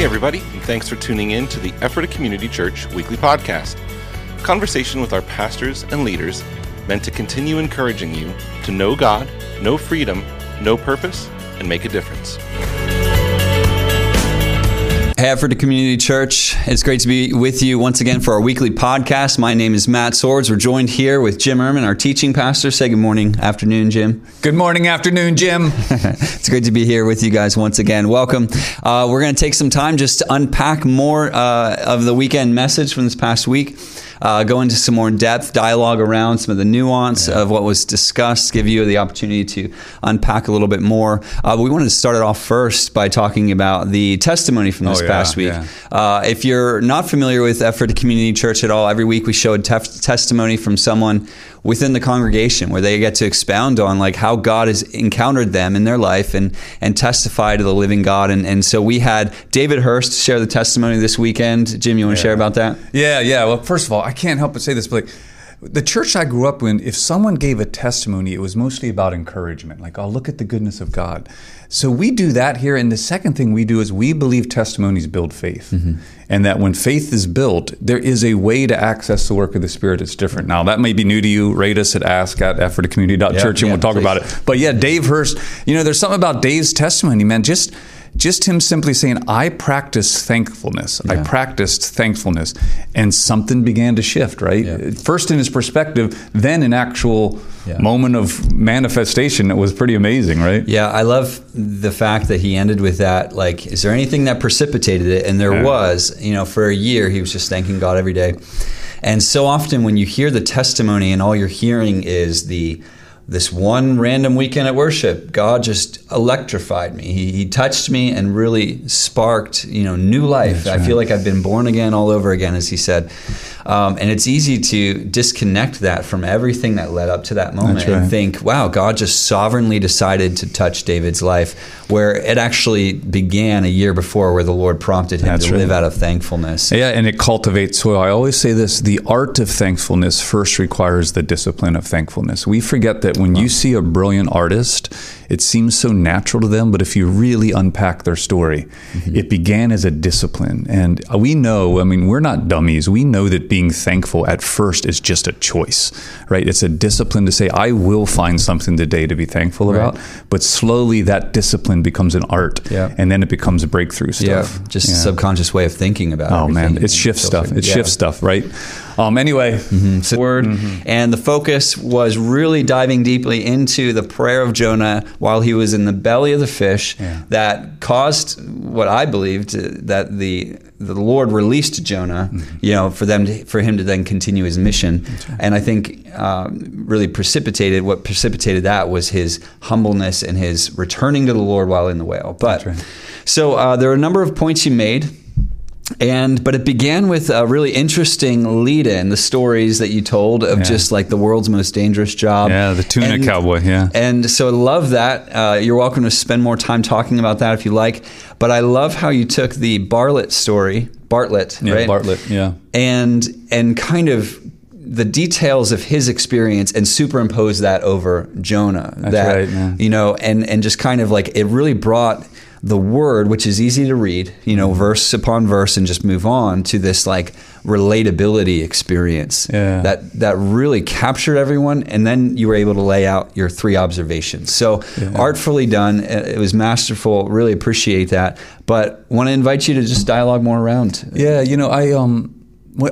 Hey, everybody, and thanks for tuning in to the Ephrata Community Church weekly podcast. Conversation with our pastors and leaders meant to continue encouraging you to know God, know freedom, know purpose, and make a difference. Ephrata Community Church. It's great to be with you once again for our weekly podcast. My name is Matt Swords. We're joined here with Jim Ehrman, our teaching pastor. Say good morning, afternoon, Jim. Good morning, afternoon, Jim. it's great to be here with you guys once again. Welcome. Uh, we're going to take some time just to unpack more uh, of the weekend message from this past week uh, go into some more in depth dialogue around some of the nuance yeah. of what was discussed, give you the opportunity to unpack a little bit more. Uh, we wanted to start it off first by talking about the testimony from this oh, yeah, past week. Yeah. Uh, if you're not familiar with Ephrata Community Church at all, every week we show a tef- testimony from someone within the congregation where they get to expound on like how God has encountered them in their life and and testify to the living God. And and so we had David Hurst share the testimony this weekend. Jim, you want to yeah. share about that? Yeah, yeah. Well, first of all, I can't help but say this, but like, the church I grew up in, if someone gave a testimony, it was mostly about encouragement. Like, oh, look at the goodness of God. So we do that here. And the second thing we do is we believe testimonies build faith. Mm-hmm. And that when faith is built, there is a way to access the work of the Spirit that's different. Now, that may be new to you. Rate us at ask at ephrata.community.church yeah, and yeah, we'll talk please. about it. But yeah, Dave Hurst, you know, there's something about Dave's testimony, man. Just just him simply saying, I practice thankfulness. Yeah. I practiced thankfulness. And something began to shift, right? Yeah. First in his perspective, then in actual yeah. moment of manifestation. It was pretty amazing, right? Yeah, I love the fact that he ended with that. Like, is there anything that precipitated it? And there was, you know, for a year, he was just thanking God every day. And so often when you hear the testimony and all you're hearing is the, this one random weekend at worship, God just electrified me. He, he touched me and really sparked, you know, new life. Right. I feel like I've been born again all over again, as he said. Um, and it's easy to disconnect that from everything that led up to that moment right. and think, wow, God just sovereignly decided to touch David's life, where it actually began a year before, where the Lord prompted him That's to right. live out of thankfulness. Yeah, and it cultivates soil. I always say this the art of thankfulness first requires the discipline of thankfulness. We forget that when you see a brilliant artist, it seems so natural to them, but if you really unpack their story, mm-hmm. it began as a discipline. And we know, I mean, we're not dummies. We know that being thankful at first is just a choice, right? It's a discipline to say, I will find something today to be thankful right. about. But slowly that discipline becomes an art. Yeah. And then it becomes a breakthrough stuff. Yeah. Just yeah. subconscious way of thinking about it. Oh, man. It shifts stuff. It yeah. shifts stuff, right? Um, anyway, mm-hmm. so word, mm-hmm. and the focus was really diving deeply into the prayer of Jonah while he was in the belly of the fish yeah. that caused what I believed that the the Lord released Jonah, mm-hmm. you know, for them to, for him to then continue his mission, right. and I think uh, really precipitated what precipitated that was his humbleness and his returning to the Lord while in the whale. But right. so uh, there are a number of points you made and but it began with a really interesting lead in the stories that you told of yeah. just like the world's most dangerous job yeah the tuna and, cowboy yeah and so i love that uh, you're welcome to spend more time talking about that if you like but i love how you took the bartlett story bartlett yeah right? bartlett yeah and and kind of the details of his experience and superimpose that over Jonah. That's that, right, man. You know, and and just kind of like it really brought the word, which is easy to read, you know, verse upon verse, and just move on to this like relatability experience yeah. that that really captured everyone. And then you were able to lay out your three observations. So yeah. artfully done. It was masterful. Really appreciate that. But want to invite you to just dialogue more around. Yeah, you know, I um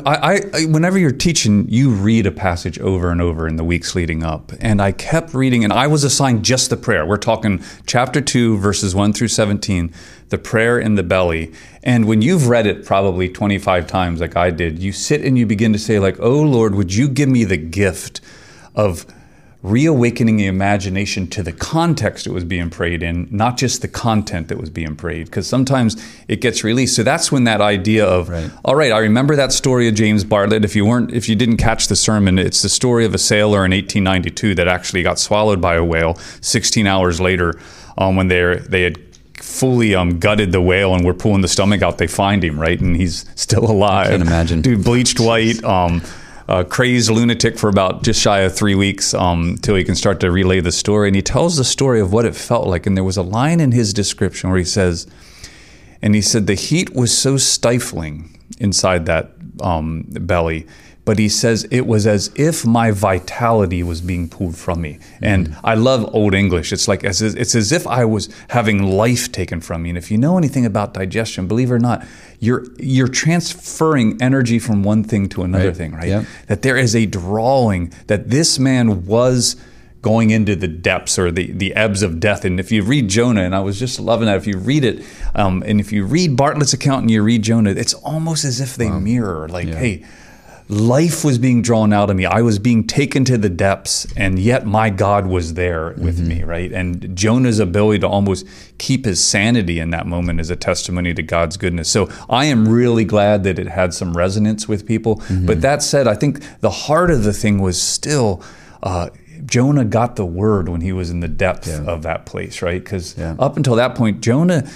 I, I, whenever you're teaching, you read a passage over and over in the weeks leading up. And I kept reading, and I was assigned just the prayer. We're talking chapter 2, verses 1 through 17, the prayer in the belly. And when you've read it probably 25 times, like I did, you sit and you begin to say, like, oh Lord, would you give me the gift of reawakening the imagination to the context it was being prayed in, not just the content that was being prayed, because sometimes it gets released. So that's when that idea of, right. all right, I remember that story of James Bartlett. If you weren't, if you didn't catch the sermon, it's the story of a sailor in 1892 that actually got swallowed by a whale 16 hours later um, when they they had fully um, gutted the whale and we're pulling the stomach out. They find him right, and he's still alive. I can imagine, dude, bleached white. Um, uh, crazed lunatic for about just shy of three weeks um, he can start to relay the story. And he tells the story of what it felt like. And there was a line in his description where he says, And he said the heat was so stifling inside that um, belly. But he says it was as if my vitality was being pulled from me. And I love Old English. It's like as, it's as if I was having life taken from me. And if you know anything about digestion, believe it or not, you're you're transferring energy from one thing to another Right. thing, right? Yep. That there is a drawing that this man was going into the depths or the, the ebbs of death. And if you read Jonah, and I was just loving that, if you read it, um, and if you read Bartlett's account and you read Jonah, it's almost as if they mirror, like, hey, life was being drawn out of me. I was being taken to the depths, and yet my God was there with me, right? And Jonah's ability to almost keep his sanity in that moment is a testimony to God's goodness. So I am really glad that it had some resonance with people. But that said, I think the heart of the thing was still. Uh, Jonah got the word when he was in the depth of that place, right? Because Yeah. up until that point, Jonah,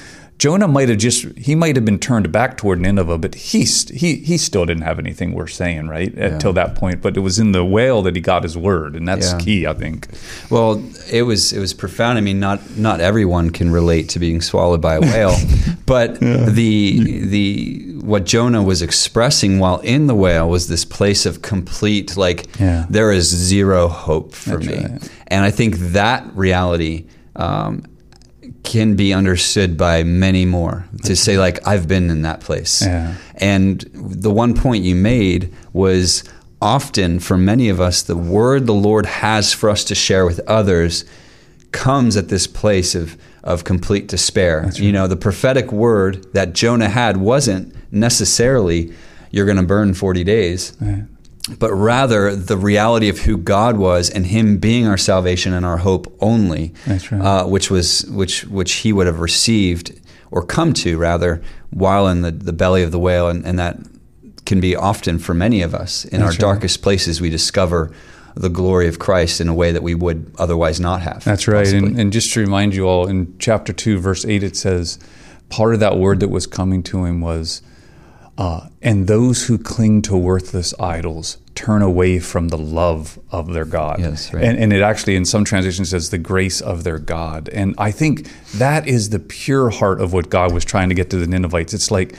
Jonah might have just he might have been turned back toward Nineveh, but he st- he he still didn't have anything worth saying, right? Until that point, but it was in the whale that he got his word, and that's Yeah. key, I think. Well, it was it was profound. I mean, not not everyone can relate to being swallowed by a whale, but the the what Jonah was expressing while in the whale was this place of complete like Yeah. there is zero hope for That's me, right. and I think that reality. Um, can be understood by many more to say like I've been in that place. Yeah. And the one point you made was often for many of us, the word the Lord has for us to share with others comes at this place of, of complete despair. You know, the prophetic word that Jonah had wasn't necessarily, you're going to burn 40 days. But rather the reality of who God was and Him being our salvation and our hope only, That's right. uh, which was which which He would have received or come to rather while in the, the belly of the whale, and, and that can be often for many of us in our right. darkest places we discover the glory of Christ in a way that we would otherwise not have. That's right. And, and just to remind you all, in chapter 2, verse 8, it says, part of that word that was coming to him was, uh, and those who cling to worthless idols turn away from the love of their God. Yes, right. And, and it actually, in some translations, says the grace of their God. And I think that is the pure heart of what God was trying to get to the Ninevites. It's like,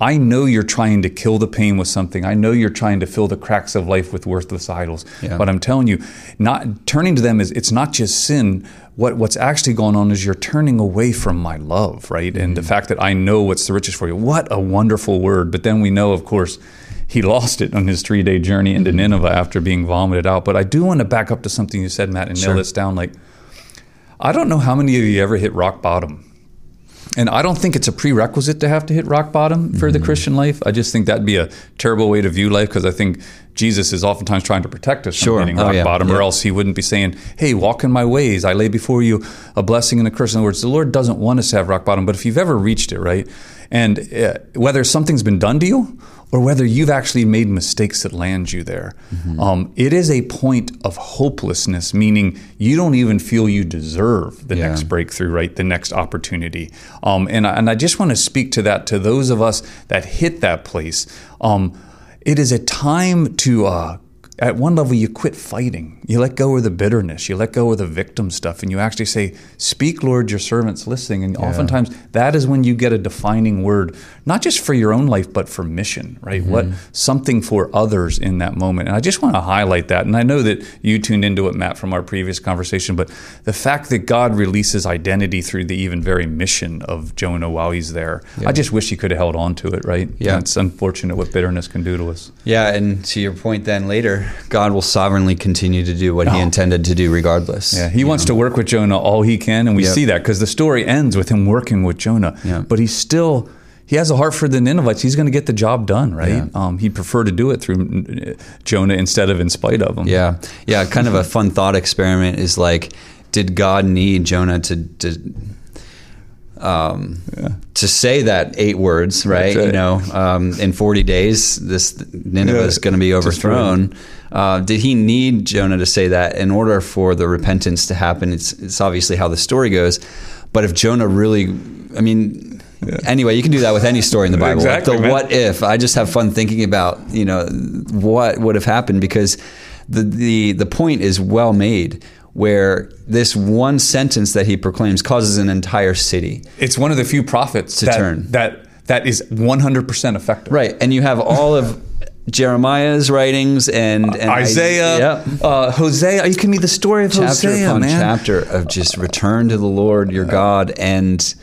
I know you're trying to kill the pain with something. I know you're trying to fill the cracks of life with worthless idols. Yeah. But I'm telling you, not turning to them is it's not just sin. What what's actually going on is you're turning away from my love, right? And the mm. fact that I know what's the richest for you. What a wonderful word. But then we know, of course, he lost it on his three day journey into mm-hmm. Nineveh after being vomited out. But I do want to back up to something you said, Matt, and nail this down. Like, I don't know how many of you ever hit rock bottom. And I don't think it's a prerequisite to have to hit rock bottom for the Christian life. I just think that'd be a terrible way to view life because I think Jesus is oftentimes trying to protect us Sure. from hitting Oh, rock yeah. bottom, or else he wouldn't be saying, Hey, walk in my ways. I lay before you a blessing and a curse. In other words, the Lord doesn't want us to have rock bottom, but if you've ever reached it, right? And uh, whether something's been done to you or whether you've actually made mistakes that land you there, um, it is a point of hopelessness, meaning you don't even feel you deserve the Yeah. next breakthrough, right? The next opportunity. Um, and, I, and I just want to speak to that to those of us that hit that place. Um, it is a time to, uh, at one level, you quit fighting. You let go of the bitterness. You let go of the victim stuff, and you actually say, "Speak, Lord, your servant's listening." And oftentimes, that is when you get a defining word, not just for your own life, but for mission, right? What mm-hmm. something for others in that moment. And I just want to highlight that. And I know that you tuned into it, Matt, from our previous conversation, but the fact that God releases identity through the even very mission of Jonah while he's there, I just wish he could have held on to it, right? Yeah. it's unfortunate what bitterness can do to us. Yeah, and to your point, then later, God will sovereignly continue to do what He Oh. intended to do, regardless. Yeah, he wants to work with Jonah all he can, and we Yep. see that because the story ends with him working with Jonah. Yeah. But he's still he has a heart for the Ninevites. He's going to get the job done, right? Yeah. Um, he'd prefer to do it through Jonah instead of in spite of him. Yeah, yeah. Kind of a fun thought experiment is like, did God need Jonah to to um, to say that eight words, right? Right. You know, um, in forty days, this Nineveh is going to be destroyed. Uh, did he need Jonah to say that in order for the repentance to happen? It's it's obviously how the story goes, but if Jonah really, I mean. Anyway, you can do that with any story in the Bible. Like the man. what if. I just have fun thinking about you know what would have happened because the the the point is well made. where this one sentence that he proclaims causes an entire city. It's one of the few prophets To that, turn. that that is 100% effective. Right. And you have all of Jeremiah's writings and, and Isaiah, Yep. uh, Hosea. You can read the story of chapter Hosea, upon man. chapter of just return to the Lord your God and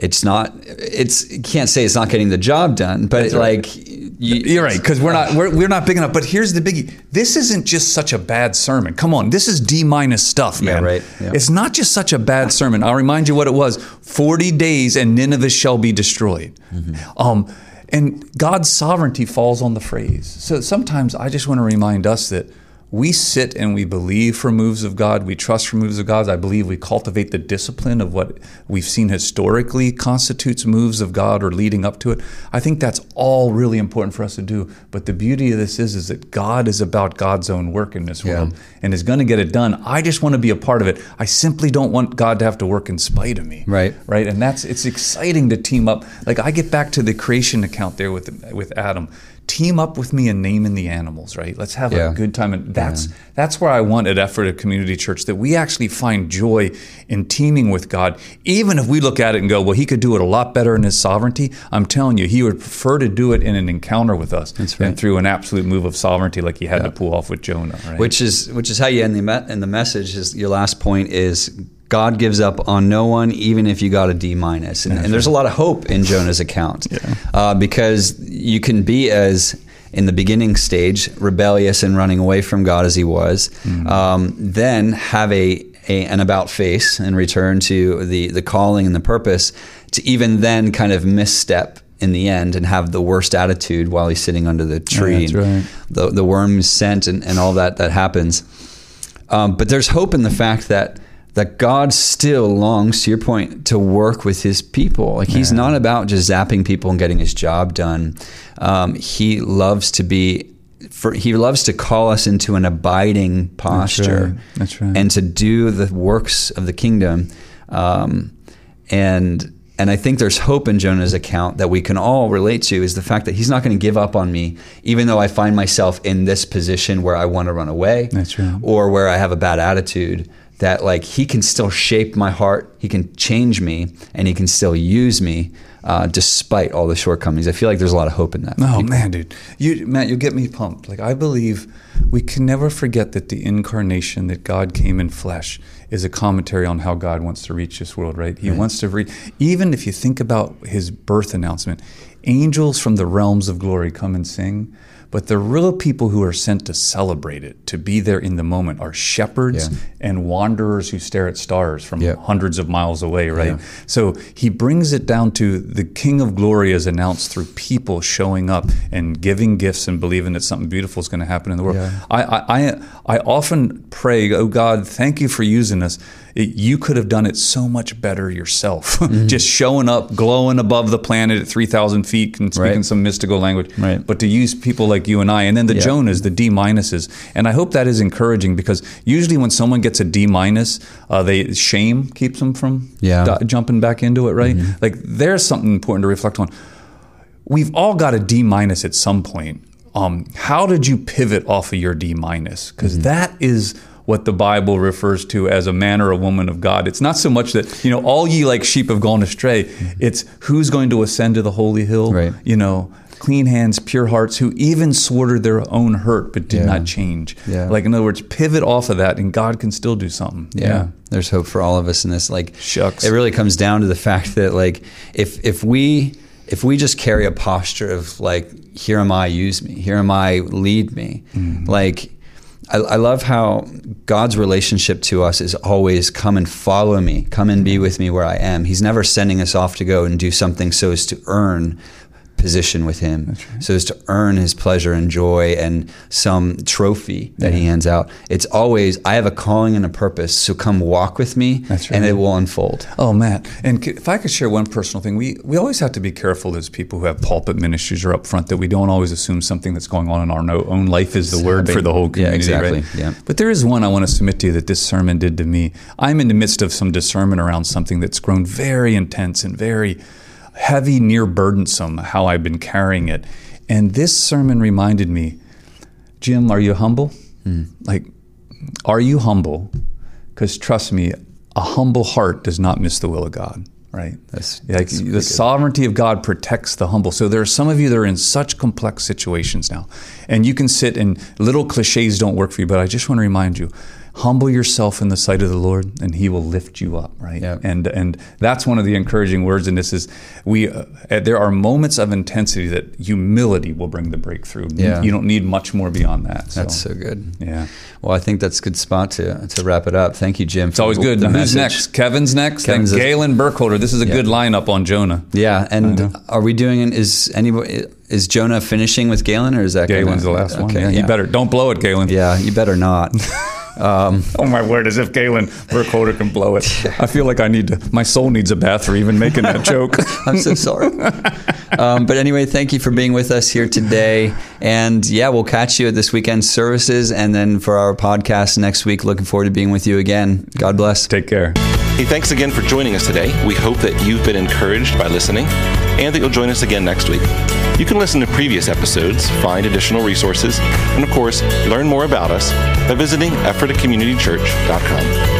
it's not it's you can't say it's not getting the job done but like you, You're right, because we're not we're, we're not big enough. But here's the biggie: this isn't just such a bad sermon. Come on, this is D minus stuff, man. right, yeah. It's not just such a bad sermon. I'll remind you what it was: forty days, and Nineveh shall be destroyed. Mm-hmm. Um, and God's sovereignty falls on the phrase. So sometimes I just want to remind us that we sit and we believe for moves of God. We trust for moves of God. I believe we cultivate the discipline of what we've seen historically constitutes moves of God or leading up to it. I think that's all really important for us to do. But the beauty of this is, is that God is about God's own work in this world and is going to get it done. I just want to be a part of it. I simply don't want God to have to work in spite of me. Right. Right. And that's it's exciting to team up. Like I get back to the creation account there with with Adam. Team up with me and name in naming the animals, right? Let's have Yeah. a good time. And that's that's where I want at Ephrata Community Church that we actually find joy in teaming with God, even if we look at it and go, well, He could do it a lot better in His sovereignty. I'm telling you, He would prefer to do it in an encounter with us than right. through an absolute move of sovereignty like He had to pull off with Jonah. Right? which is which is how you end the me- and the message is your last point is God gives up on no one, even if you got a D minus, and, and there's a lot of hope in Jonah's account uh, because you can be as in the beginning stage rebellious and running away from God as he was, um, then have a, a an about face and return to the the calling and the purpose to even then kind of misstep in the end and have the worst attitude while he's sitting under the tree. that's and right. The the worms sent and, and all that that happens. Um, but there's hope in the fact that that God still longs, to your point, to work with His people. Like He's not about just zapping people and getting His job done. Um, he loves to be. For, he loves to call us into an abiding posture, right. That's right. and to do the works of the kingdom. Um, and and I think there's hope in Jonah's account that we can all relate to is the fact that he's not going to give up on me, even though I find myself in this position where I want to run away, That's right. or where I have a bad attitude. That like he can still shape my heart, he can change me, and he can still use me uh, despite all the shortcomings. I feel like there's a lot of hope in that. Oh man, dude, you Matt, you get me pumped. Like I believe we can never forget that the incarnation, that God came in flesh, is a commentary on how God wants to reach this world. Right? He wants to reach. Even if you think about His birth announcement, angels from the realms of glory come and sing. But the real people who are sent to celebrate it, to be there in the moment, are shepherds Yeah. and wanderers who stare at stars from hundreds of miles away, right? Yeah. So he brings it down to the King of Glory is announced through people showing up and giving gifts and believing that something beautiful is going to happen in the world. Yeah. I, I, I, I often pray, oh God, thank you for using us. It- you could have done it so much better yourself. Mm-hmm. Just showing up, glowing above the planet at 3,000 feet and speaking Right. some mystical language. Right. But to use people like you and I, and then the Yeah. Jonahs, the D minuses. And I hope that is encouraging because usually when someone gets a D minus, uh, they shame keeps them from Yeah. di- jumping back into it, right? Like there's something important to reflect on. We've all got a D minus at some point. Um, how did you pivot off of your D minus? Because is what the Bible refers to as a man or a woman of God. It's not so much that you know all ye like sheep have gone astray. Mm-hmm. It's who's going to ascend to the holy hill. Right. You know, clean hands, pure hearts, who even swore their own hurt but did Yeah. not change. Yeah. Like in other words, pivot off of that, and God can still do something. yeah. there's hope for all of us in this like Shucks. it really comes down to the fact that like if if we if we just carry a posture of like here am i use me here am i lead me mm-hmm. like I, I love how God's relationship to us is always come and follow me, come and be with me where I am. He's never sending us off to go and do something so as to earn position with Him, so as to earn His pleasure and joy and some trophy that He hands out. It's always, I have a calling and a purpose, so come walk with me, That's and it will unfold. Oh, Matt. And if I could share one personal thing, we, we always have to be careful as people who have pulpit ministries or up front that we don't always assume something that's going on in our own life is the word for the whole community. Yeah, exactly. Right? Yeah. But there is one I want to submit to you that this sermon did to me. I'm in the midst of some discernment around something that's grown very intense and very heavy, near burdensome, how I've been carrying it. And this sermon reminded me Jim, are you humble? Hmm. Like, are you humble Because trust me, a humble heart does not miss the will of God. Right. That's- like that's the good. sovereignty of God protects the humble. So there are some of you that are in such complex situations now, and you can sit and little cliches don't work for you. But I just want to remind you, humble yourself in the sight of the Lord, and He will lift you up. Right. Yeah. And and that's one of the encouraging words in this is we uh, there are moments of intensity that humility will bring the breakthrough. Yeah. You don't need much more beyond that. So. That's so good. yeah. Well, I think that's a good spot to, to wrap it up. Thank you, Jim. It's always good. The who's message. next? Kevin's next. Kevin's then Galen Burkholder. This is a good lineup on Jonah. Yeah, and are we doing? Is anybody? Is Jonah finishing with Galen, or is that Galen's the last one. Okay, Yeah, You better don't blow it, Galen. Yeah, you better not. um, Oh my word! As if Galen Burkholder can blow it. I feel like I need to. My soul needs a bath for even making that joke. I'm so sorry. um, but anyway, thank you for being with us here today. And yeah, we'll catch you at this weekend's services, and then for our podcast next week. Looking forward to being with you again. God bless. Take care. Hey, thanks again for joining us today. We hope that you've been encouraged by listening and that you'll join us again next week. You can listen to previous episodes, find additional resources, and of course, learn more about us by visiting ephratacommunitychurch.com.